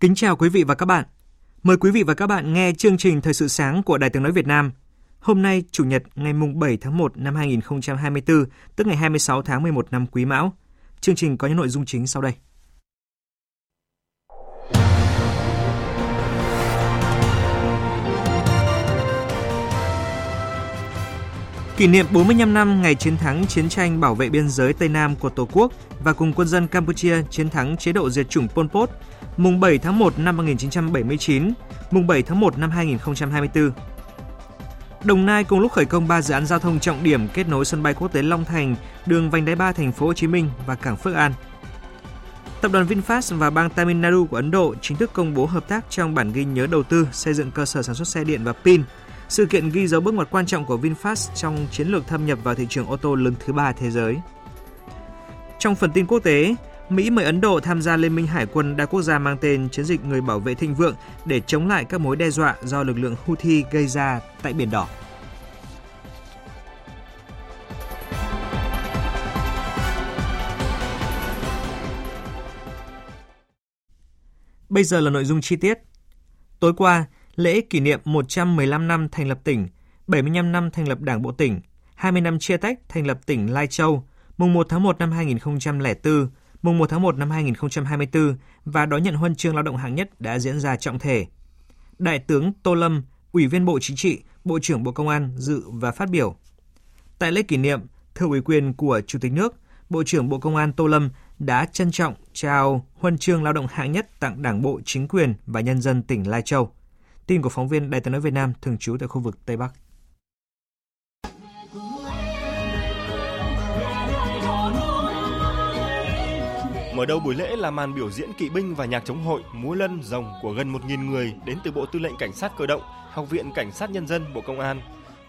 Kính chào quý vị và các bạn. Mời quý vị và các bạn nghe chương trình Thời sự sáng của Đài Tiếng Nói Việt Nam. Hôm nay, Chủ nhật ngày mùng 7 tháng 1 năm 2024, tức ngày 26 tháng 11 năm Quý Mão. Chương trình có những nội dung chính sau đây. Kỷ niệm 45 năm ngày chiến thắng chiến tranh bảo vệ biên giới Tây Nam của Tổ quốc và cùng quân dân Campuchia chiến thắng chế độ diệt chủng Pol Pot, mùng 7 tháng 1 năm 1979, mùng 7 tháng 1 năm 2024. Đồng Nai cùng lúc khởi công 3 dự án giao thông trọng điểm kết nối sân bay quốc tế Long Thành, đường vành đai 3 thành phố Hồ Chí Minh và cảng Phước An. Tập đoàn VinFast và bang Tamil Nadu của Ấn Độ chính thức công bố hợp tác trong bản ghi nhớ đầu tư xây dựng cơ sở sản xuất xe điện và pin. Sự kiện ghi dấu bước ngoặt quan trọng của VinFast trong chiến lược thâm nhập vào thị trường ô tô lớn thứ ba thế giới. Trong phần tin quốc tế, Mỹ mời Ấn Độ tham gia Liên minh Hải quân đa quốc gia mang tên Chiến dịch Người bảo vệ thịnh vượng để chống lại các mối đe dọa do lực lượng Houthi gây ra tại Biển Đỏ. Bây giờ là nội dung chi tiết. Tối qua, lễ kỷ niệm 115 năm thành lập tỉnh, 75 năm thành lập Đảng bộ tỉnh, 20 năm chia tách thành lập tỉnh Lai Châu, mùng 1 tháng 1 năm 2004, mùng 1 tháng 1 năm 2024 và đón nhận huân chương lao động hạng nhất đã diễn ra trọng thể. Đại tướng Tô Lâm, Ủy viên Bộ Chính trị, Bộ trưởng Bộ Công an dự và phát biểu. Tại lễ kỷ niệm, thưa ủy quyền của Chủ tịch nước, Bộ trưởng Bộ Công an Tô Lâm đã trân trọng trao huân chương lao động hạng nhất tặng Đảng bộ, chính quyền và nhân dân tỉnh Lai Châu. Tin của phóng viên Đài tiếng nói Việt Nam thường trú tại khu vực Tây Bắc. Mở đầu buổi lễ là màn biểu diễn kỵ binh và nhạc chống hội múa lân rồng của gần 1.000 người đến từ Bộ Tư lệnh Cảnh sát Cơ động, Học viện Cảnh sát Nhân dân Bộ Công an.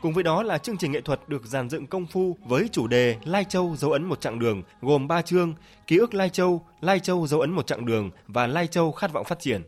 Cùng với đó là chương trình nghệ thuật được dàn dựng công phu với chủ đề Lai Châu dấu ấn một chặng đường gồm 3 chương: Ký ức Lai Châu, Lai Châu dấu ấn một chặng đường và Lai Châu khát vọng phát triển.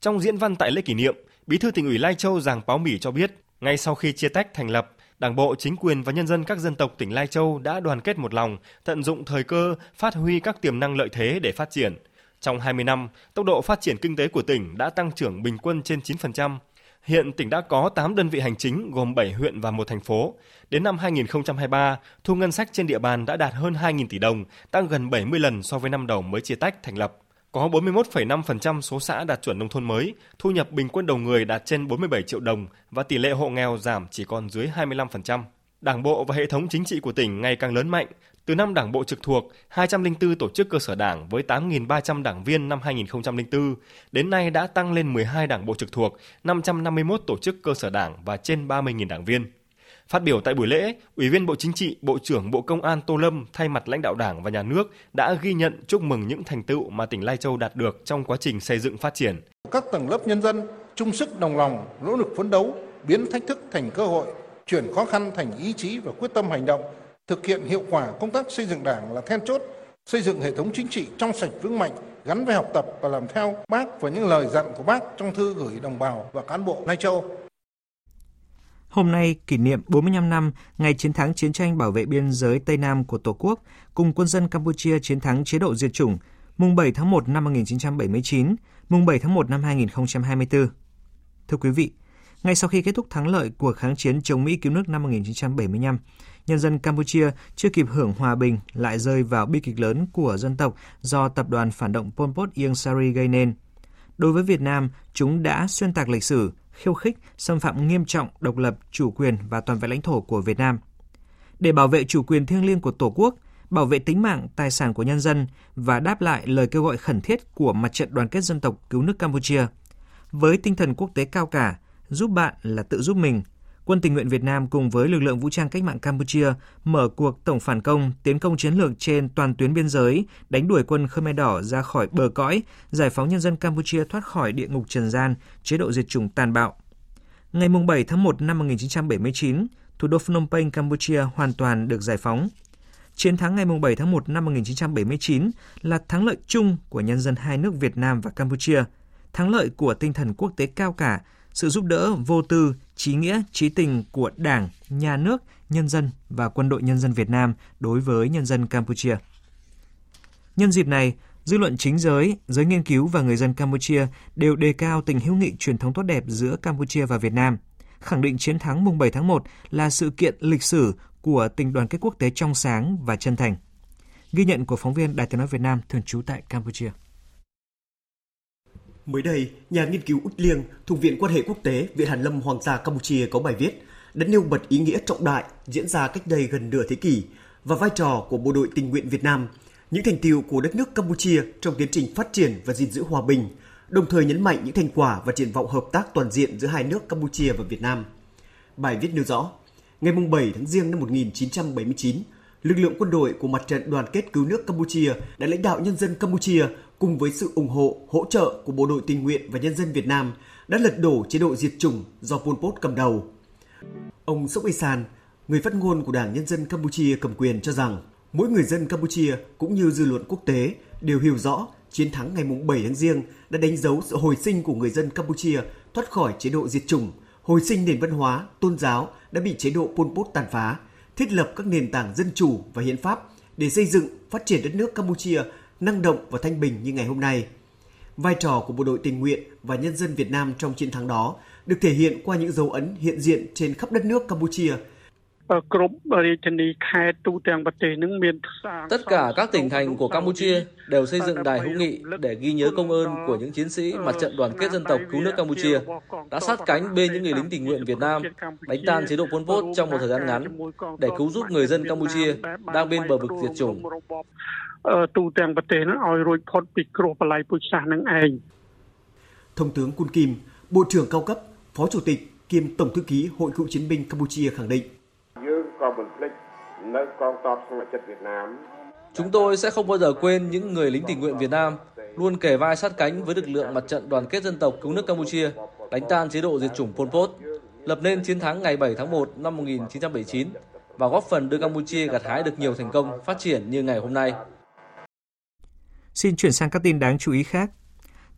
Trong diễn văn tại lễ kỷ niệm, Bí thư tỉnh ủy Lai Châu Giàng Páo Mỉ cho biết, ngay sau khi chia tách thành lập, Đảng bộ, chính quyền và nhân dân các dân tộc tỉnh Lai Châu đã đoàn kết một lòng, tận dụng thời cơ, phát huy các tiềm năng lợi thế để phát triển. Trong 20 năm, tốc độ phát triển kinh tế của tỉnh đã tăng trưởng bình quân trên 9%. Hiện tỉnh đã có 8 đơn vị hành chính gồm 7 huyện và một thành phố. Đến năm 2023, thu ngân sách trên địa bàn đã đạt hơn 2.000 tỷ đồng, tăng gần 70 lần so với năm đầu mới chia tách thành lập. Có 41,5% số xã đạt chuẩn nông thôn mới, thu nhập bình quân đầu người đạt trên 47 triệu đồng và tỷ lệ hộ nghèo giảm chỉ còn dưới 25%. Đảng bộ và hệ thống chính trị của tỉnh ngày càng lớn mạnh. Từ năm đảng bộ trực thuộc, 204 tổ chức cơ sở đảng với 8.300 đảng viên năm 2004, đến nay đã tăng lên 12 đảng bộ trực thuộc, 551 tổ chức cơ sở đảng và trên 30.000 đảng viên. Phát biểu tại buổi lễ, Ủy viên Bộ Chính trị, Bộ trưởng Bộ Công an Tô Lâm thay mặt lãnh đạo Đảng và Nhà nước đã ghi nhận chúc mừng những thành tựu mà tỉnh Lai Châu đạt được trong quá trình xây dựng phát triển. Các tầng lớp nhân dân chung sức đồng lòng, nỗ lực phấn đấu, biến thách thức thành cơ hội, chuyển khó khăn thành ý chí và quyết tâm hành động, thực hiện hiệu quả công tác xây dựng Đảng là then chốt, xây dựng hệ thống chính trị trong sạch vững mạnh, gắn với học tập và làm theo bác và những lời dặn của bác trong thư gửi đồng bào và cán bộ Lai Châu. Hôm nay kỷ niệm 45 năm ngày chiến thắng chiến tranh bảo vệ biên giới Tây Nam của Tổ quốc cùng quân dân Campuchia chiến thắng chế độ diệt chủng mùng 7 tháng 1 năm 1979, mùng 7 tháng 1 năm 2024. Thưa quý vị, ngay sau khi kết thúc thắng lợi của kháng chiến chống Mỹ cứu nước năm 1975, nhân dân Campuchia chưa kịp hưởng hòa bình lại rơi vào bi kịch lớn của dân tộc do tập đoàn phản động Pol Pot Ieng Sari gây nên. Đối với Việt Nam, chúng đã xuyên tạc lịch sử, khiêu khích, xâm phạm nghiêm trọng độc lập, chủ quyền và toàn vẹn lãnh thổ của Việt Nam. Để bảo vệ chủ quyền thiêng liêng của Tổ quốc, bảo vệ tính mạng, tài sản của nhân dân và đáp lại lời kêu gọi khẩn thiết của Mặt trận Đoàn kết Dân tộc Cứu nước Campuchia. Với tinh thần quốc tế cao cả, giúp bạn là tự giúp mình, Quân tình nguyện Việt Nam cùng với lực lượng vũ trang cách mạng Campuchia mở cuộc tổng phản công, tiến công chiến lược trên toàn tuyến biên giới, đánh đuổi quân Khmer Đỏ ra khỏi bờ cõi, giải phóng nhân dân Campuchia thoát khỏi địa ngục trần gian, chế độ diệt chủng tàn bạo. Ngày 7 tháng 1 năm 1979, thủ đô Phnom Penh, Campuchia hoàn toàn được giải phóng. Chiến thắng ngày 7 tháng 1 năm 1979 là thắng lợi chung của nhân dân hai nước Việt Nam và Campuchia, thắng lợi của tinh thần quốc tế cao cả, sự giúp đỡ vô tư, trí nghĩa, trí tình của Đảng, Nhà nước, nhân dân và Quân đội Nhân dân Việt Nam đối với nhân dân Campuchia. Nhân dịp này, dư luận chính giới, giới nghiên cứu và người dân Campuchia đều đề cao tình hữu nghị truyền thống tốt đẹp giữa Campuchia và Việt Nam, khẳng định chiến thắng mùng 7 tháng 1 là sự kiện lịch sử của tình đoàn kết quốc tế trong sáng và chân thành. Ghi nhận của phóng viên Đài tiếng nói Việt Nam thường trú tại Campuchia. Mới đây, nhà nghiên cứu Út Liêng thuộc Viện Quan hệ Quốc tế Viện Hàn Lâm Hoàng gia Campuchia có bài viết đã nêu bật ý nghĩa trọng đại diễn ra cách đây gần nửa thế kỷ và vai trò của bộ đội tình nguyện Việt Nam, những thành tiệu của đất nước Campuchia trong tiến trình phát triển và gìn giữ hòa bình, đồng thời nhấn mạnh những thành quả và triển vọng hợp tác toàn diện giữa hai nước Campuchia và Việt Nam. Bài viết nêu rõ, ngày 7 tháng Giêng năm 1979, lực lượng quân đội của mặt trận đoàn kết cứu nước Campuchia đã lãnh đạo nhân dân Campuchia cùng với sự ủng hộ, hỗ trợ của bộ đội tình nguyện và nhân dân Việt Nam đã lật đổ chế độ diệt chủng do Pol Pot cầm đầu. Ông Sok San, người phát ngôn của Đảng Nhân dân Campuchia cầm quyền cho rằng mỗi người dân Campuchia cũng như dư luận quốc tế đều hiểu rõ chiến thắng ngày 7 tháng Giêng đã đánh dấu sự hồi sinh của người dân Campuchia thoát khỏi chế độ diệt chủng, hồi sinh nền văn hóa, tôn giáo đã bị chế độ Pol Pot tàn phá, thiết lập các nền tảng dân chủ và hiến pháp để xây dựng, phát triển đất nước Campuchia năng động và thanh bình như ngày hôm nay. Vai trò của bộ đội tình nguyện và nhân dân Việt Nam trong chiến thắng đó được thể hiện qua những dấu ấn hiện diện trên khắp đất nước Campuchia. Tất cả các tỉnh thành của Campuchia đều xây dựng đài hữu nghị để ghi nhớ công ơn của những chiến sĩ mặt trận đoàn kết dân tộc cứu nước Campuchia đã sát cánh bên những người lính tình nguyện Việt Nam đánh tan chế độ Pol Pot trong một thời gian ngắn để cứu giúp người dân Campuchia đang bên bờ vực diệt chủng. ទូទាំងប្រទេសនឹងឲ្យរួចផុតពីគ្រោះបល័យពូជសាសន៍នឹងឯង Thông tướng Kun Kim, Bộ trưởng cao cấp, Phó Chủ tịch kiêm Tổng thư ký Hội cựu chiến binh Campuchia khẳng định. Chúng tôi sẽ không bao giờ quên những người lính tình nguyện Việt Nam luôn kề vai sát cánh với lực lượng mặt trận đoàn kết dân tộc cứu nước Campuchia, đánh tan chế độ diệt chủng Pol Pot, lập nên chiến thắng ngày 7 tháng 1 năm 1979 và góp phần đưa Campuchia gặt hái được nhiều thành công phát triển như ngày hôm nay. Xin chuyển sang các tin đáng chú ý khác.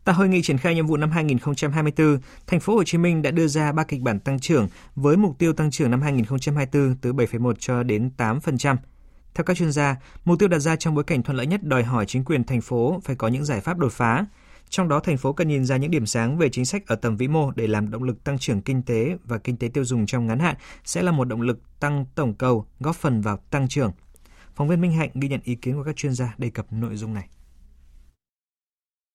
Tại hội nghị triển khai nhiệm vụ năm 2024, thành phố Hồ Chí Minh đã đưa ra ba kịch bản tăng trưởng với mục tiêu tăng trưởng năm 2024 từ 7,1 cho đến 8%. Theo các chuyên gia, mục tiêu đặt ra trong bối cảnh thuận lợi nhất đòi hỏi chính quyền thành phố phải có những giải pháp đột phá. Trong đó, thành phố cần nhìn ra những điểm sáng về chính sách ở tầm vĩ mô để làm động lực tăng trưởng kinh tế và kinh tế tiêu dùng trong ngắn hạn sẽ là một động lực tăng tổng cầu, góp phần vào tăng trưởng. Phóng viên Minh Hạnh ghi nhận ý kiến của các chuyên gia đề cập nội dung này.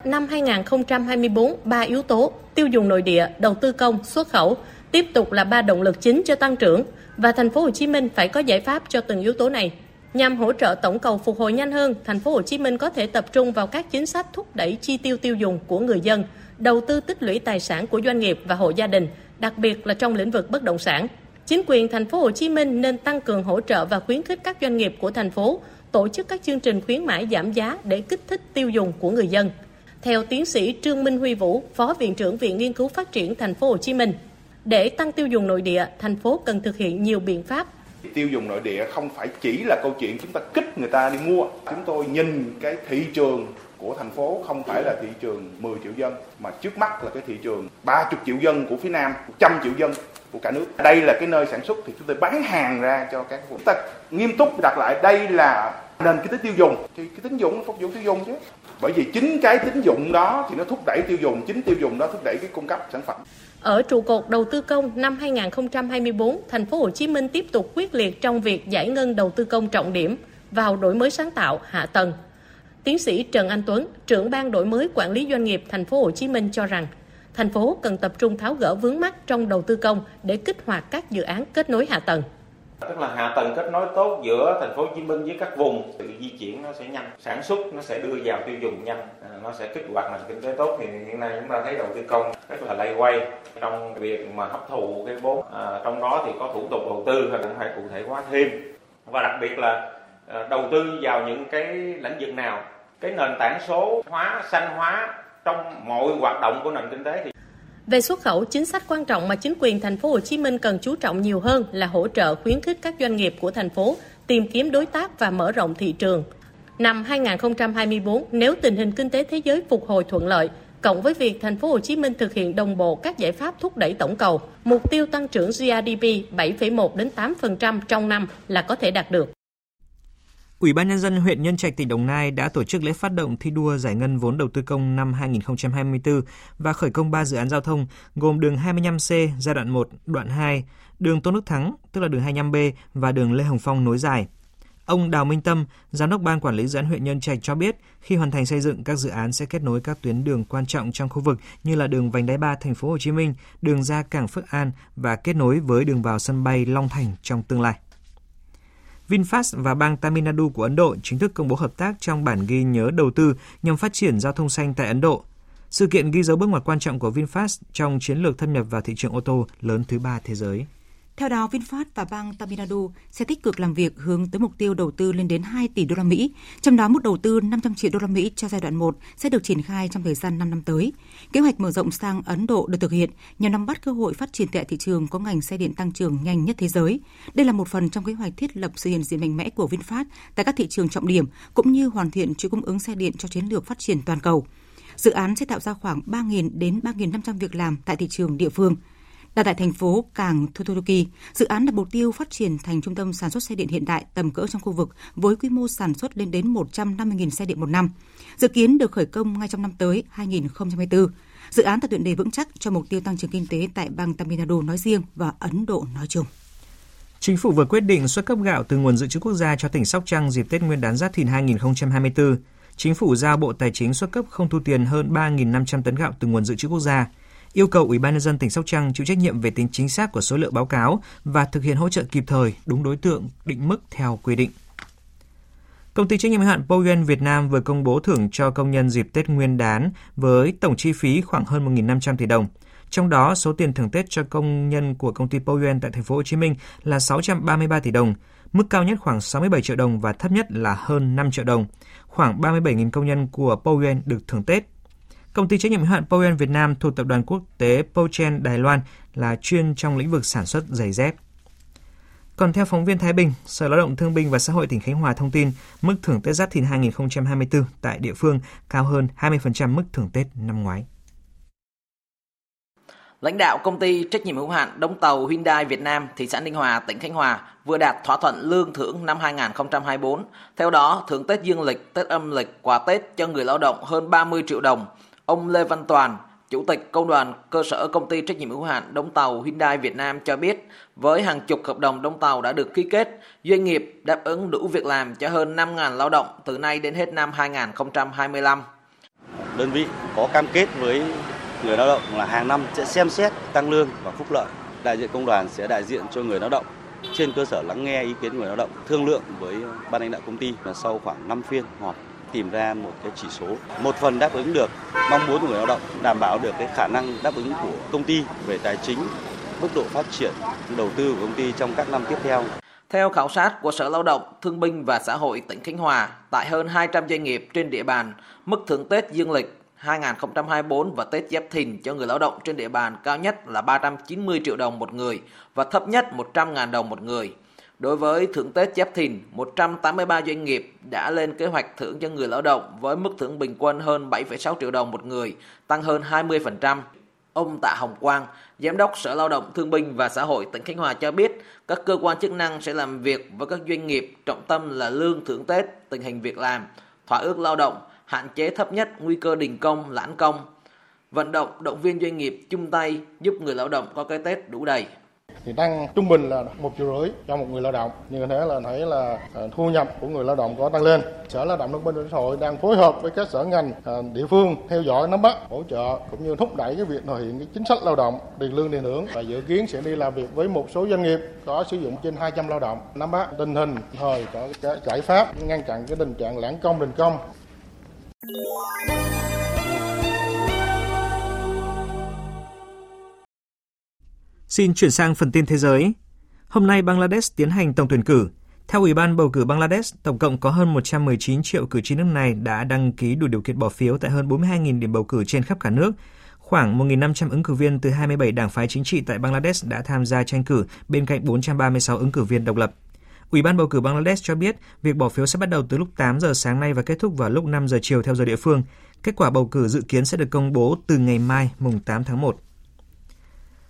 Năm 2024, ba yếu tố tiêu dùng nội địa, đầu tư công, xuất khẩu tiếp tục là ba động lực chính cho tăng trưởng và thành phố Hồ Chí Minh phải có giải pháp cho từng yếu tố này. Nhằm hỗ trợ tổng cầu phục hồi nhanh hơn, thành phố Hồ Chí Minh có thể tập trung vào các chính sách thúc đẩy chi tiêu tiêu dùng của người dân, đầu tư tích lũy tài sản của doanh nghiệp và hộ gia đình, đặc biệt là trong lĩnh vực bất động sản. Chính quyền thành phố Hồ Chí Minh nên tăng cường hỗ trợ và khuyến khích các doanh nghiệp của thành phố tổ chức các chương trình khuyến mãi giảm giá để kích thích tiêu dùng của người dân. Theo tiến sĩ Trương Minh Huy Vũ, Phó Viện trưởng Viện Nghiên cứu Phát triển Thành phố Hồ Chí Minh, để tăng tiêu dùng nội địa, thành phố cần thực hiện nhiều biện pháp. Tiêu dùng nội địa không phải chỉ là câu chuyện chúng ta kích người ta đi mua. Chúng tôi nhìn cái thị trường của thành phố không phải là thị trường 10 triệu dân mà trước mắt là cái thị trường 30 triệu dân của phía Nam, 100 triệu dân của cả nước. Đây là cái nơi sản xuất thì chúng tôi bán hàng ra cho các vùng. Chúng ta nghiêm túc đặt lại đây là nền kinh tế tiêu dùng thì cái tín dụng phục vụ tiêu dùng chứ bởi vì chính cái tín dụng đó thì nó thúc đẩy tiêu dùng chính tiêu dùng đó thúc đẩy cái cung cấp sản phẩm ở trụ cột đầu tư công năm 2024, thành phố Hồ Chí Minh tiếp tục quyết liệt trong việc giải ngân đầu tư công trọng điểm vào đổi mới sáng tạo hạ tầng. Tiến sĩ Trần Anh Tuấn, trưởng ban đổi mới quản lý doanh nghiệp thành phố Hồ Chí Minh cho rằng, thành phố cần tập trung tháo gỡ vướng mắt trong đầu tư công để kích hoạt các dự án kết nối hạ tầng. Tức là hạ tầng kết nối tốt giữa thành phố Hồ Chí Minh với các vùng thì di chuyển nó sẽ nhanh sản xuất nó sẽ đưa vào tiêu dùng nhanh à, nó sẽ kích hoạt nền kinh tế tốt. Thì hiện nay chúng ta thấy đầu tư công rất là lay quay trong việc mà hấp thụ cái vốn à, trong đó thì có thủ tục đầu tư hay cũng phải cụ thể hóa thêm. Và đặc biệt là à, đầu tư vào những cái lĩnh vực nào cái nền tảng số hóa xanh hóa trong mọi hoạt động của nền kinh tế thì về xuất khẩu, chính sách quan trọng mà chính quyền thành phố Hồ Chí Minh cần chú trọng nhiều hơn là hỗ trợ khuyến khích các doanh nghiệp của thành phố tìm kiếm đối tác và mở rộng thị trường. Năm 2024, nếu tình hình kinh tế thế giới phục hồi thuận lợi, cộng với việc thành phố Hồ Chí Minh thực hiện đồng bộ các giải pháp thúc đẩy tổng cầu, mục tiêu tăng trưởng GDP 7,1 đến 8% trong năm là có thể đạt được. Ủy ban Nhân dân huyện Nhân Trạch tỉnh Đồng Nai đã tổ chức lễ phát động thi đua giải ngân vốn đầu tư công năm 2024 và khởi công 3 dự án giao thông gồm đường 25C giai đoạn 1, đoạn 2, đường Tôn Đức Thắng, tức là đường 25B và đường Lê Hồng Phong nối dài. Ông Đào Minh Tâm, Giám đốc Ban Quản lý dự án huyện Nhân Trạch cho biết, khi hoàn thành xây dựng, các dự án sẽ kết nối các tuyến đường quan trọng trong khu vực như là đường vành đai 3 thành phố Hồ Chí Minh, đường ra cảng Phước An và kết nối với đường vào sân bay Long Thành trong tương lai. VinFast và bang Tamil Nadu của Ấn Độ chính thức công bố hợp tác trong bản ghi nhớ đầu tư nhằm phát triển giao thông xanh tại Ấn Độ. Sự kiện ghi dấu bước ngoặt quan trọng của VinFast trong chiến lược thâm nhập vào thị trường ô tô lớn thứ ba thế giới. Theo đó, VinFast và bang Tamil Nadu sẽ tích cực làm việc hướng tới mục tiêu đầu tư lên đến 2 tỷ đô la Mỹ, trong đó mức đầu tư 500 triệu đô la Mỹ cho giai đoạn 1 sẽ được triển khai trong thời gian 5 năm tới. Kế hoạch mở rộng sang Ấn Độ được thực hiện nhằm nắm bắt cơ hội phát triển tại thị trường có ngành xe điện tăng trưởng nhanh nhất thế giới. Đây là một phần trong kế hoạch thiết lập sự hiện diện mạnh mẽ của VinFast tại các thị trường trọng điểm cũng như hoàn thiện chuỗi cung ứng xe điện cho chiến lược phát triển toàn cầu. Dự án sẽ tạo ra khoảng 3.000 đến 3.500 việc làm tại thị trường địa phương đặt tại thành phố Cảng Totoroki. Dự án đặt mục tiêu phát triển thành trung tâm sản xuất xe điện hiện đại tầm cỡ trong khu vực với quy mô sản xuất lên đến 150.000 xe điện một năm. Dự kiến được khởi công ngay trong năm tới 2024. Dự án tạo tiền đề vững chắc cho mục tiêu tăng trưởng kinh tế tại bang Tamil Nadu nói riêng và Ấn Độ nói chung. Chính phủ vừa quyết định xuất cấp gạo từ nguồn dự trữ quốc gia cho tỉnh Sóc Trăng dịp Tết Nguyên đán Giáp Thìn 2024. Chính phủ giao Bộ Tài chính xuất cấp không thu tiền hơn 3.500 tấn gạo từ nguồn dự trữ quốc gia yêu cầu Ủy ban nhân dân tỉnh Sóc Trăng chịu trách nhiệm về tính chính xác của số lượng báo cáo và thực hiện hỗ trợ kịp thời, đúng đối tượng, định mức theo quy định. Công ty trách nhiệm hữu hạn Poyen Việt Nam vừa công bố thưởng cho công nhân dịp Tết Nguyên đán với tổng chi phí khoảng hơn 1.500 tỷ đồng. Trong đó, số tiền thưởng Tết cho công nhân của công ty Poyen tại thành phố Hồ Chí Minh là 633 tỷ đồng, mức cao nhất khoảng 67 triệu đồng và thấp nhất là hơn 5 triệu đồng. Khoảng 37.000 công nhân của Poyen được thưởng Tết Công ty trách nhiệm hữu hạn Poen Việt Nam thuộc tập đoàn quốc tế Pochen Đài Loan là chuyên trong lĩnh vực sản xuất giày dép. Còn theo phóng viên Thái Bình, Sở Lao động Thương binh và Xã hội tỉnh Khánh Hòa thông tin mức thưởng Tết Giáp Thìn 2024 tại địa phương cao hơn 20% mức thưởng Tết năm ngoái. Lãnh đạo công ty trách nhiệm hữu hạn đóng tàu Hyundai Việt Nam thị xã Ninh Hòa, tỉnh Khánh Hòa vừa đạt thỏa thuận lương thưởng năm 2024. Theo đó, thưởng Tết dương lịch, Tết âm lịch, quà Tết cho người lao động hơn 30 triệu đồng, Ông Lê Văn Toàn, Chủ tịch Công đoàn cơ sở công ty trách nhiệm hữu hạn đóng tàu Hyundai Việt Nam cho biết, với hàng chục hợp đồng đóng tàu đã được ký kết, doanh nghiệp đáp ứng đủ việc làm cho hơn 5.000 lao động từ nay đến hết năm 2025. Đơn vị có cam kết với người lao động là hàng năm sẽ xem xét tăng lương và phúc lợi. Đại diện công đoàn sẽ đại diện cho người lao động trên cơ sở lắng nghe ý kiến người lao động, thương lượng với ban lãnh đạo công ty và sau khoảng 5 phiên họp tìm ra một cái chỉ số một phần đáp ứng được mong muốn của người lao động đảm bảo được cái khả năng đáp ứng của công ty về tài chính mức độ phát triển đầu tư của công ty trong các năm tiếp theo theo khảo sát của Sở Lao động, Thương binh và Xã hội tỉnh Khánh Hòa, tại hơn 200 doanh nghiệp trên địa bàn, mức thưởng Tết dương lịch 2024 và Tết Giáp Thìn cho người lao động trên địa bàn cao nhất là 390 triệu đồng một người và thấp nhất 100.000 đồng một người. Đối với thưởng Tết Giáp Thìn, 183 doanh nghiệp đã lên kế hoạch thưởng cho người lao động với mức thưởng bình quân hơn 7,6 triệu đồng một người, tăng hơn 20%. Ông Tạ Hồng Quang, Giám đốc Sở Lao động Thương binh và Xã hội tỉnh Khánh Hòa cho biết, các cơ quan chức năng sẽ làm việc với các doanh nghiệp trọng tâm là lương thưởng Tết, tình hình việc làm, thỏa ước lao động, hạn chế thấp nhất nguy cơ đình công, lãn công, vận động động viên doanh nghiệp chung tay giúp người lao động có cái Tết đủ đầy thì tăng trung bình là một triệu rưỡi cho một người lao động. Như thế là thấy là à, thu nhập của người lao động có tăng lên. Sở Lao động Thương binh và Xã hội đang phối hợp với các sở ngành à, địa phương theo dõi nắm bắt, hỗ trợ cũng như thúc đẩy cái việc thực hiện cái chính sách lao động, tiền lương tiền thưởng và dự kiến sẽ đi làm việc với một số doanh nghiệp có sử dụng trên 200 lao động, nắm bắt tình hình thời có cái giải pháp ngăn chặn cái tình trạng lãng công đình công Xin chuyển sang phần tin thế giới. Hôm nay Bangladesh tiến hành tổng tuyển cử. Theo Ủy ban bầu cử Bangladesh, tổng cộng có hơn 119 triệu cử tri nước này đã đăng ký đủ điều kiện bỏ phiếu tại hơn 42.000 điểm bầu cử trên khắp cả nước. Khoảng 1.500 ứng cử viên từ 27 đảng phái chính trị tại Bangladesh đã tham gia tranh cử bên cạnh 436 ứng cử viên độc lập. Ủy ban bầu cử Bangladesh cho biết việc bỏ phiếu sẽ bắt đầu từ lúc 8 giờ sáng nay và kết thúc vào lúc 5 giờ chiều theo giờ địa phương. Kết quả bầu cử dự kiến sẽ được công bố từ ngày mai, mùng 8 tháng 1.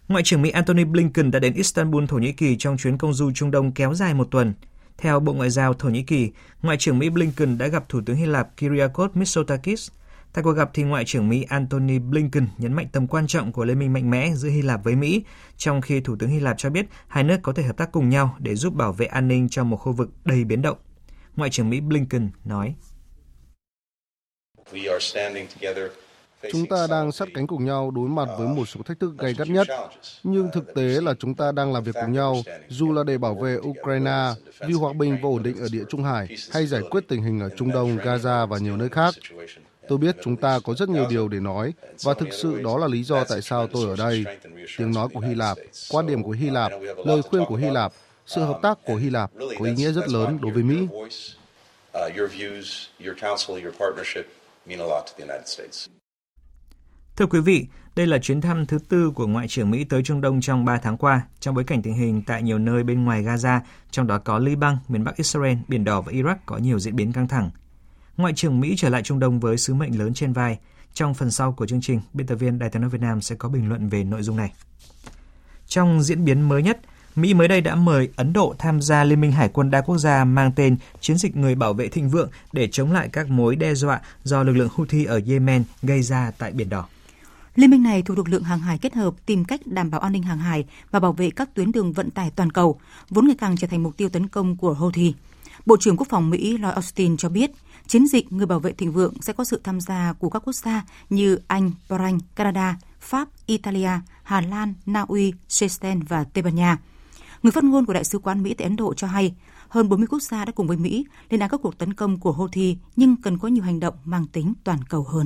Ngoại trưởng Mỹ Antony Blinken đã đến Istanbul, Thổ Nhĩ Kỳ trong chuyến công du Trung Đông kéo dài một tuần. Theo Bộ Ngoại giao Thổ Nhĩ Kỳ, Ngoại trưởng Mỹ Blinken đã gặp Thủ tướng Hy Lạp Kyriakos Mitsotakis. Tại cuộc gặp thì Ngoại trưởng Mỹ Antony Blinken nhấn mạnh tầm quan trọng của liên minh mạnh mẽ giữa Hy Lạp với Mỹ, trong khi Thủ tướng Hy Lạp cho biết hai nước có thể hợp tác cùng nhau để giúp bảo vệ an ninh trong một khu vực đầy biến động. Ngoại trưởng Mỹ Blinken nói. Chúng ta đang sát cánh cùng nhau đối mặt với một số thách thức gay gắt nhất, nhưng thực tế là chúng ta đang làm việc cùng nhau, dù là để bảo vệ Ukraine, vì hòa bình và ổn định ở địa Trung Hải, hay giải quyết tình hình ở Trung Đông, Gaza và nhiều nơi khác. Tôi biết chúng ta có rất nhiều điều để nói, và thực sự đó là lý do tại sao tôi ở đây. Tiếng nói của Hy Lạp, quan điểm của Hy Lạp, lời khuyên của Hy Lạp, sự hợp tác của Hy Lạp có ý nghĩa rất lớn đối với Mỹ. Thưa quý vị, đây là chuyến thăm thứ tư của Ngoại trưởng Mỹ tới Trung Đông trong 3 tháng qua, trong bối cảnh tình hình tại nhiều nơi bên ngoài Gaza, trong đó có Liban, miền Bắc Israel, Biển Đỏ và Iraq có nhiều diễn biến căng thẳng. Ngoại trưởng Mỹ trở lại Trung Đông với sứ mệnh lớn trên vai. Trong phần sau của chương trình, biên tập viên Đài tiếng nói Việt Nam sẽ có bình luận về nội dung này. Trong diễn biến mới nhất, Mỹ mới đây đã mời Ấn Độ tham gia Liên minh Hải quân đa quốc gia mang tên Chiến dịch Người bảo vệ thịnh vượng để chống lại các mối đe dọa do lực lượng Houthi ở Yemen gây ra tại Biển Đỏ. Liên minh này thuộc lực lượng hàng hải kết hợp tìm cách đảm bảo an ninh hàng hải và bảo vệ các tuyến đường vận tải toàn cầu, vốn ngày càng trở thành mục tiêu tấn công của Houthi. Bộ trưởng Quốc phòng Mỹ Lloyd Austin cho biết, chiến dịch Người bảo vệ thịnh vượng sẽ có sự tham gia của các quốc gia như Anh, Bahrain, Canada, Pháp, Italia, Hà Lan, Na Uy, Seychelles và Tây Ban Nha. Người phát ngôn của Đại sứ quán Mỹ tại Ấn Độ cho hay, hơn 40 quốc gia đã cùng với Mỹ lên án các cuộc tấn công của Houthi nhưng cần có nhiều hành động mang tính toàn cầu hơn.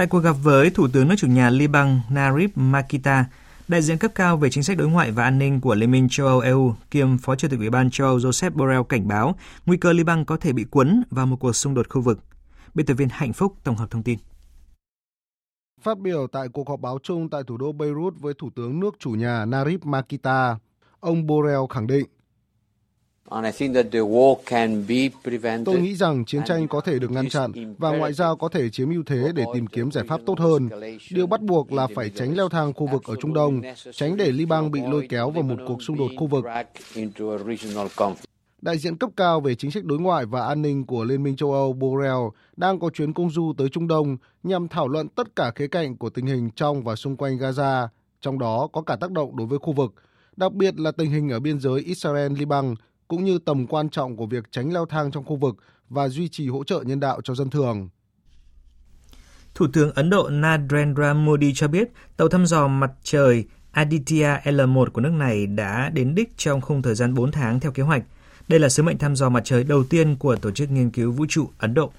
Tại cuộc gặp với Thủ tướng nước chủ nhà Liban Narib Makita, đại diện cấp cao về chính sách đối ngoại và an ninh của Liên minh châu Âu EU kiêm Phó Chủ tịch Ủy ban châu Âu Joseph Borrell cảnh báo nguy cơ Liban có thể bị cuốn vào một cuộc xung đột khu vực. Biên tập viên Hạnh Phúc tổng hợp thông tin. Phát biểu tại cuộc họp báo chung tại thủ đô Beirut với Thủ tướng nước chủ nhà Narib Makita, ông Borrell khẳng định Tôi nghĩ rằng chiến tranh có thể được ngăn chặn và ngoại giao có thể chiếm ưu thế để tìm kiếm giải pháp tốt hơn. Điều bắt buộc là phải tránh leo thang khu vực ở Trung Đông, tránh để Liban bị lôi kéo vào một cuộc xung đột khu vực. Đại diện cấp cao về chính sách đối ngoại và an ninh của Liên minh châu Âu Borrell đang có chuyến công du tới Trung Đông nhằm thảo luận tất cả khía cạnh của tình hình trong và xung quanh Gaza, trong đó có cả tác động đối với khu vực, đặc biệt là tình hình ở biên giới Israel-Liban cũng như tầm quan trọng của việc tránh leo thang trong khu vực và duy trì hỗ trợ nhân đạo cho dân thường. Thủ tướng Ấn Độ Narendra Modi cho biết tàu thăm dò mặt trời Aditya L1 của nước này đã đến đích trong khung thời gian 4 tháng theo kế hoạch. Đây là sứ mệnh thăm dò mặt trời đầu tiên của Tổ chức Nghiên cứu Vũ trụ Ấn Độ.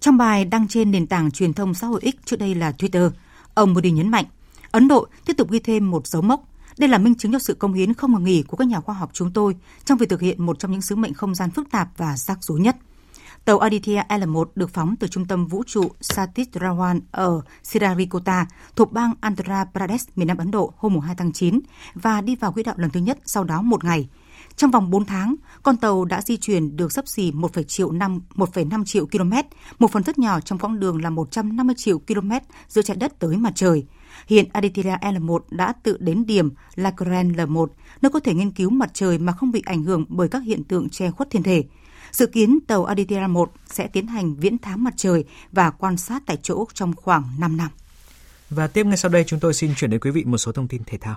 Trong bài đăng trên nền tảng truyền thông xã hội X trước đây là Twitter, ông Modi nhấn mạnh, Ấn Độ tiếp tục ghi thêm một dấu mốc đây là minh chứng cho sự công hiến không ngừng nghỉ của các nhà khoa học chúng tôi trong việc thực hiện một trong những sứ mệnh không gian phức tạp và rắc rối nhất. Tàu Aditya L1 được phóng từ trung tâm vũ trụ Satish Dhawan ở Sriharikota thuộc bang Andhra Pradesh, miền Nam Ấn Độ hôm 2 tháng 9 và đi vào quỹ đạo lần thứ nhất sau đó một ngày. Trong vòng 4 tháng, con tàu đã di chuyển được sấp xỉ 1,5 triệu 1,5 triệu km, một phần rất nhỏ trong quãng đường là 150 triệu km giữa trái đất tới mặt trời. Hiện Aditya L1 đã tự đến điểm Lagrange L1, nơi có thể nghiên cứu mặt trời mà không bị ảnh hưởng bởi các hiện tượng che khuất thiên thể. Dự kiến tàu Aditya 1 sẽ tiến hành viễn thám mặt trời và quan sát tại chỗ trong khoảng 5 năm. Và tiếp ngay sau đây chúng tôi xin chuyển đến quý vị một số thông tin thể thao.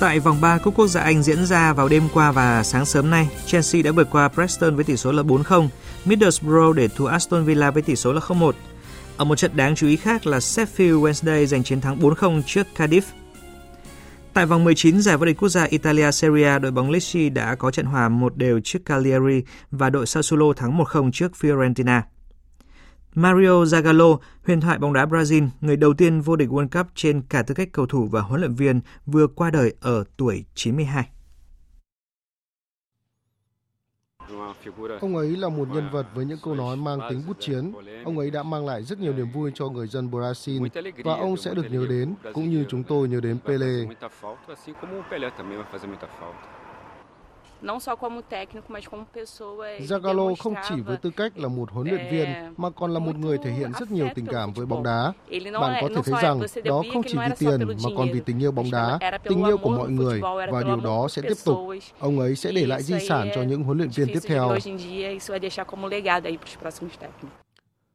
Tại vòng 3 Cúp Quốc gia Anh diễn ra vào đêm qua và sáng sớm nay, Chelsea đã vượt qua Preston với tỷ số là 4-0, Middlesbrough để thua Aston Villa với tỷ số là 0-1. Ở một trận đáng chú ý khác là Sheffield Wednesday giành chiến thắng 4-0 trước Cardiff. Tại vòng 19 giải vô địch quốc gia Italia Serie A, đội bóng Lecce đã có trận hòa một đều trước Cagliari và đội Sassuolo thắng 1-0 trước Fiorentina. Mario Zagallo, huyền thoại bóng đá Brazil, người đầu tiên vô địch World Cup trên cả tư cách cầu thủ và huấn luyện viên, vừa qua đời ở tuổi 92. Ông ấy là một nhân vật với những câu nói mang tính bút chiến. Ông ấy đã mang lại rất nhiều niềm vui cho người dân Brazil và ông sẽ được nhớ đến cũng như chúng tôi nhớ đến Pele. Zagallo không chỉ với tư cách là một huấn luyện viên mà còn là một người thể hiện rất nhiều tình cảm với bóng đá. Bạn có thể thấy rằng đó không chỉ vì tiền mà còn vì tình yêu bóng đá, tình yêu của mọi người và điều đó sẽ tiếp tục. Ông ấy sẽ để lại di sản cho những huấn luyện viên tiếp theo.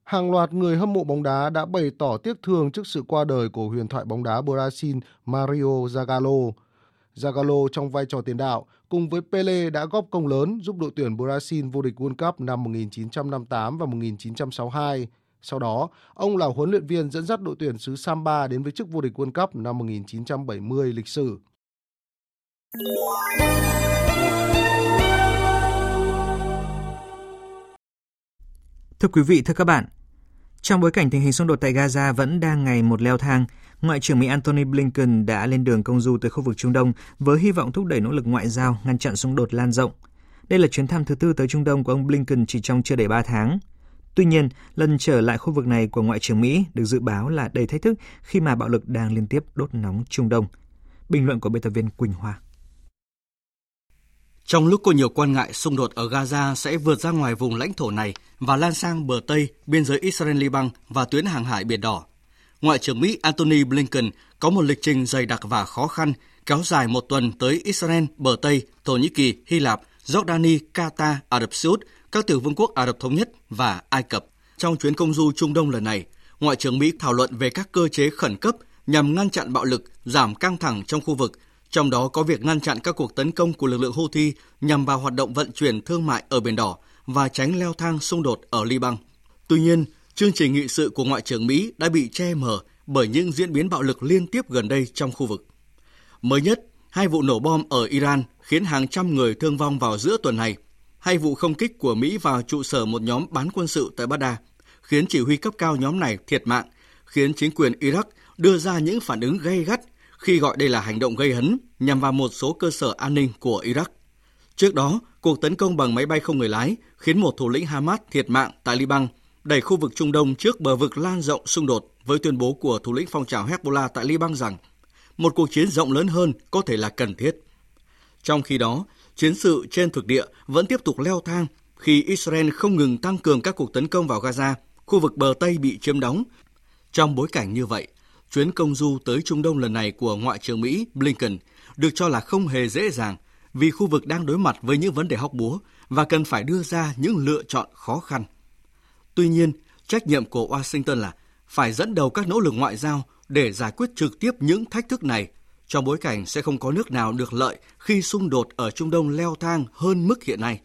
Hàng loạt người hâm mộ bóng đá đã bày tỏ tiếc thương trước sự qua đời của huyền thoại bóng đá Brazil Mario Zagallo. Zagallo trong vai trò tiền đạo cùng với Pele đã góp công lớn giúp đội tuyển Brazil vô địch World Cup năm 1958 và 1962. Sau đó, ông là huấn luyện viên dẫn dắt đội tuyển xứ Samba đến với chức vô địch World Cup năm 1970 lịch sử. Thưa quý vị, thưa các bạn, trong bối cảnh tình hình xung đột tại Gaza vẫn đang ngày một leo thang, Ngoại trưởng Mỹ Antony Blinken đã lên đường công du tới khu vực Trung Đông với hy vọng thúc đẩy nỗ lực ngoại giao ngăn chặn xung đột lan rộng. Đây là chuyến thăm thứ tư tới Trung Đông của ông Blinken chỉ trong chưa đầy 3 tháng. Tuy nhiên, lần trở lại khu vực này của Ngoại trưởng Mỹ được dự báo là đầy thách thức khi mà bạo lực đang liên tiếp đốt nóng Trung Đông. Bình luận của biên tập viên Quỳnh Hoa. Trong lúc có nhiều quan ngại xung đột ở Gaza sẽ vượt ra ngoài vùng lãnh thổ này và lan sang bờ Tây, biên giới Israel-Liban và tuyến hàng hải Biển Đỏ, Ngoại trưởng Mỹ Antony Blinken có một lịch trình dày đặc và khó khăn kéo dài một tuần tới Israel, bờ Tây, Thổ Nhĩ Kỳ, Hy Lạp, Jordani, Qatar, Ả Rập Xê Út, các tiểu vương quốc Ả Rập Thống Nhất và Ai Cập. Trong chuyến công du Trung Đông lần này, Ngoại trưởng Mỹ thảo luận về các cơ chế khẩn cấp nhằm ngăn chặn bạo lực, giảm căng thẳng trong khu vực, trong đó có việc ngăn chặn các cuộc tấn công của lực lượng Houthi nhằm vào hoạt động vận chuyển thương mại ở Biển Đỏ và tránh leo thang xung đột ở Liban. Tuy nhiên, chương trình nghị sự của Ngoại trưởng Mỹ đã bị che mờ bởi những diễn biến bạo lực liên tiếp gần đây trong khu vực. Mới nhất, hai vụ nổ bom ở Iran khiến hàng trăm người thương vong vào giữa tuần này, hay vụ không kích của Mỹ vào trụ sở một nhóm bán quân sự tại Baghdad, khiến chỉ huy cấp cao nhóm này thiệt mạng, khiến chính quyền Iraq đưa ra những phản ứng gay gắt khi gọi đây là hành động gây hấn nhằm vào một số cơ sở an ninh của Iraq. Trước đó, cuộc tấn công bằng máy bay không người lái khiến một thủ lĩnh Hamas thiệt mạng tại Liban đẩy khu vực Trung Đông trước bờ vực lan rộng xung đột với tuyên bố của thủ lĩnh phong trào Hezbollah tại Liban rằng một cuộc chiến rộng lớn hơn có thể là cần thiết. Trong khi đó, chiến sự trên thực địa vẫn tiếp tục leo thang khi Israel không ngừng tăng cường các cuộc tấn công vào Gaza, khu vực bờ Tây bị chiếm đóng. Trong bối cảnh như vậy, chuyến công du tới Trung Đông lần này của Ngoại trưởng Mỹ Blinken được cho là không hề dễ dàng vì khu vực đang đối mặt với những vấn đề hóc búa và cần phải đưa ra những lựa chọn khó khăn. Tuy nhiên, trách nhiệm của Washington là phải dẫn đầu các nỗ lực ngoại giao để giải quyết trực tiếp những thách thức này trong bối cảnh sẽ không có nước nào được lợi khi xung đột ở Trung Đông leo thang hơn mức hiện nay.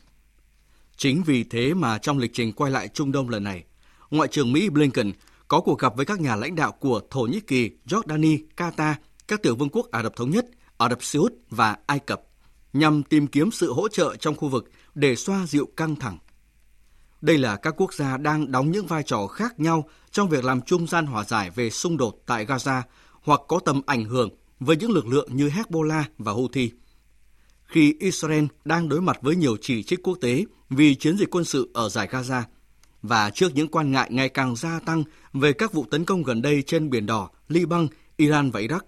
Chính vì thế mà trong lịch trình quay lại Trung Đông lần này, Ngoại trưởng Mỹ Blinken có cuộc gặp với các nhà lãnh đạo của Thổ Nhĩ Kỳ, Jordani, Qatar, các tiểu vương quốc Ả Rập Thống Nhất, Ả Rập Xê Út và Ai Cập nhằm tìm kiếm sự hỗ trợ trong khu vực để xoa dịu căng thẳng đây là các quốc gia đang đóng những vai trò khác nhau trong việc làm trung gian hòa giải về xung đột tại Gaza hoặc có tầm ảnh hưởng với những lực lượng như Hezbollah và Houthi. Khi Israel đang đối mặt với nhiều chỉ trích quốc tế vì chiến dịch quân sự ở giải Gaza và trước những quan ngại ngày càng gia tăng về các vụ tấn công gần đây trên Biển Đỏ, Liban, Iran và Iraq,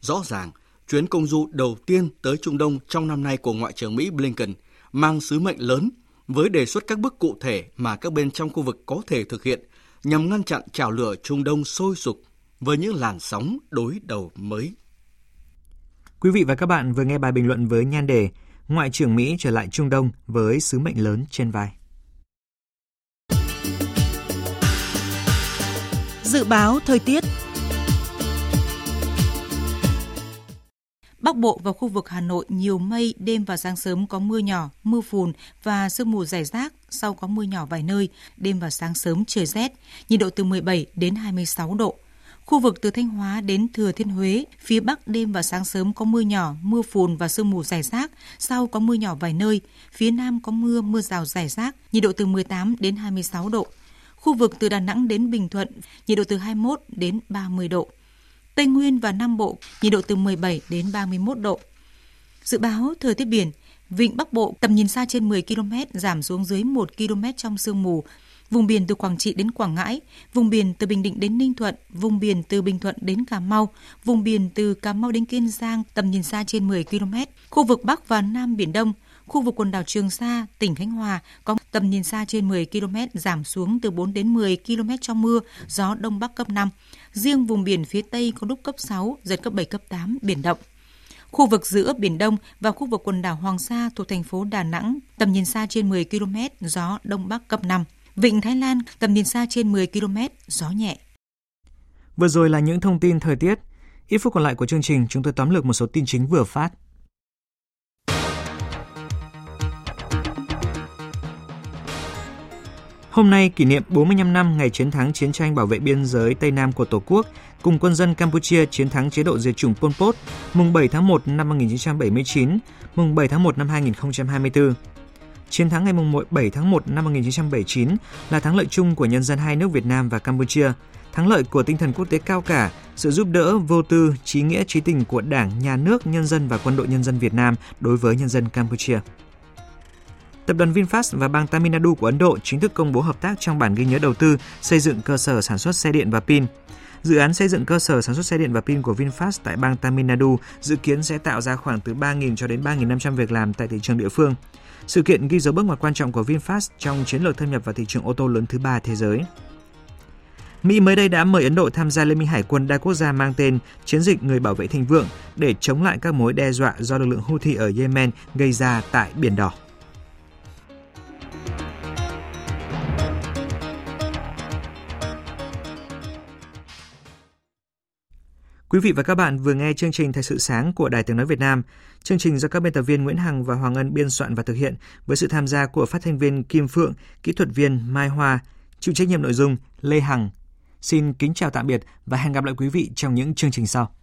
rõ ràng chuyến công du đầu tiên tới Trung Đông trong năm nay của Ngoại trưởng Mỹ Blinken mang sứ mệnh lớn với đề xuất các bước cụ thể mà các bên trong khu vực có thể thực hiện nhằm ngăn chặn trào lửa Trung Đông sôi sục với những làn sóng đối đầu mới. Quý vị và các bạn vừa nghe bài bình luận với nhan đề Ngoại trưởng Mỹ trở lại Trung Đông với sứ mệnh lớn trên vai. Dự báo thời tiết Bắc Bộ và khu vực Hà Nội nhiều mây, đêm và sáng sớm có mưa nhỏ, mưa phùn và sương mù rải rác, sau có mưa nhỏ vài nơi, đêm và sáng sớm trời rét, nhiệt độ từ 17 đến 26 độ. Khu vực từ Thanh Hóa đến Thừa Thiên Huế, phía Bắc đêm và sáng sớm có mưa nhỏ, mưa phùn và sương mù rải rác, sau có mưa nhỏ vài nơi, phía Nam có mưa, mưa rào rải rác, nhiệt độ từ 18 đến 26 độ. Khu vực từ Đà Nẵng đến Bình Thuận, nhiệt độ từ 21 đến 30 độ. Tây Nguyên và Nam Bộ, nhiệt độ từ 17 đến 31 độ. Dự báo thời tiết biển, Vịnh Bắc Bộ tầm nhìn xa trên 10 km giảm xuống dưới 1 km trong sương mù, vùng biển từ Quảng Trị đến Quảng Ngãi, vùng biển từ Bình Định đến Ninh Thuận, vùng biển từ Bình Thuận đến Cà Mau, vùng biển từ Cà Mau đến Kiên Giang tầm nhìn xa trên 10 km, khu vực Bắc và Nam Biển Đông, khu vực quần đảo Trường Sa, tỉnh Khánh Hòa có tầm nhìn xa trên 10 km giảm xuống từ 4 đến 10 km trong mưa, gió đông bắc cấp 5. Riêng vùng biển phía Tây có lúc cấp 6, giật cấp 7, cấp 8, biển động. Khu vực giữa Biển Đông và khu vực quần đảo Hoàng Sa thuộc thành phố Đà Nẵng, tầm nhìn xa trên 10 km, gió Đông Bắc cấp 5. Vịnh Thái Lan, tầm nhìn xa trên 10 km, gió nhẹ. Vừa rồi là những thông tin thời tiết. Ít phút còn lại của chương trình, chúng tôi tóm lược một số tin chính vừa phát. Hôm nay kỷ niệm 45 năm ngày chiến thắng chiến tranh bảo vệ biên giới Tây Nam của Tổ quốc, cùng quân dân Campuchia chiến thắng chế độ diệt chủng Pol Pot, mùng 7 tháng 1 năm 1979, mùng 7 tháng 1 năm 2024. Chiến thắng ngày mùng 7 tháng 1 năm 1979 là thắng lợi chung của nhân dân hai nước Việt Nam và Campuchia, thắng lợi của tinh thần quốc tế cao cả, sự giúp đỡ vô tư, trí nghĩa trí tình của Đảng, Nhà nước, nhân dân và quân đội nhân dân Việt Nam đối với nhân dân Campuchia. Tập đoàn VinFast và bang Tamil Nadu của Ấn Độ chính thức công bố hợp tác trong bản ghi nhớ đầu tư xây dựng cơ sở sản xuất xe điện và pin. Dự án xây dựng cơ sở sản xuất xe điện và pin của VinFast tại bang Tamil Nadu dự kiến sẽ tạo ra khoảng từ 3.000 cho đến 3.500 việc làm tại thị trường địa phương. Sự kiện ghi dấu bước ngoặt quan trọng của VinFast trong chiến lược thâm nhập vào thị trường ô tô lớn thứ ba thế giới. Mỹ mới đây đã mời Ấn Độ tham gia Liên minh Hải quân đa quốc gia mang tên Chiến dịch Người bảo vệ thịnh vượng để chống lại các mối đe dọa do lực lượng Houthi ở Yemen gây ra tại Biển Đỏ. Quý vị và các bạn vừa nghe chương trình Thời sự sáng của Đài Tiếng Nói Việt Nam. Chương trình do các biên tập viên Nguyễn Hằng và Hoàng Ân biên soạn và thực hiện với sự tham gia của phát thanh viên Kim Phượng, kỹ thuật viên Mai Hoa, chịu trách nhiệm nội dung Lê Hằng. Xin kính chào tạm biệt và hẹn gặp lại quý vị trong những chương trình sau.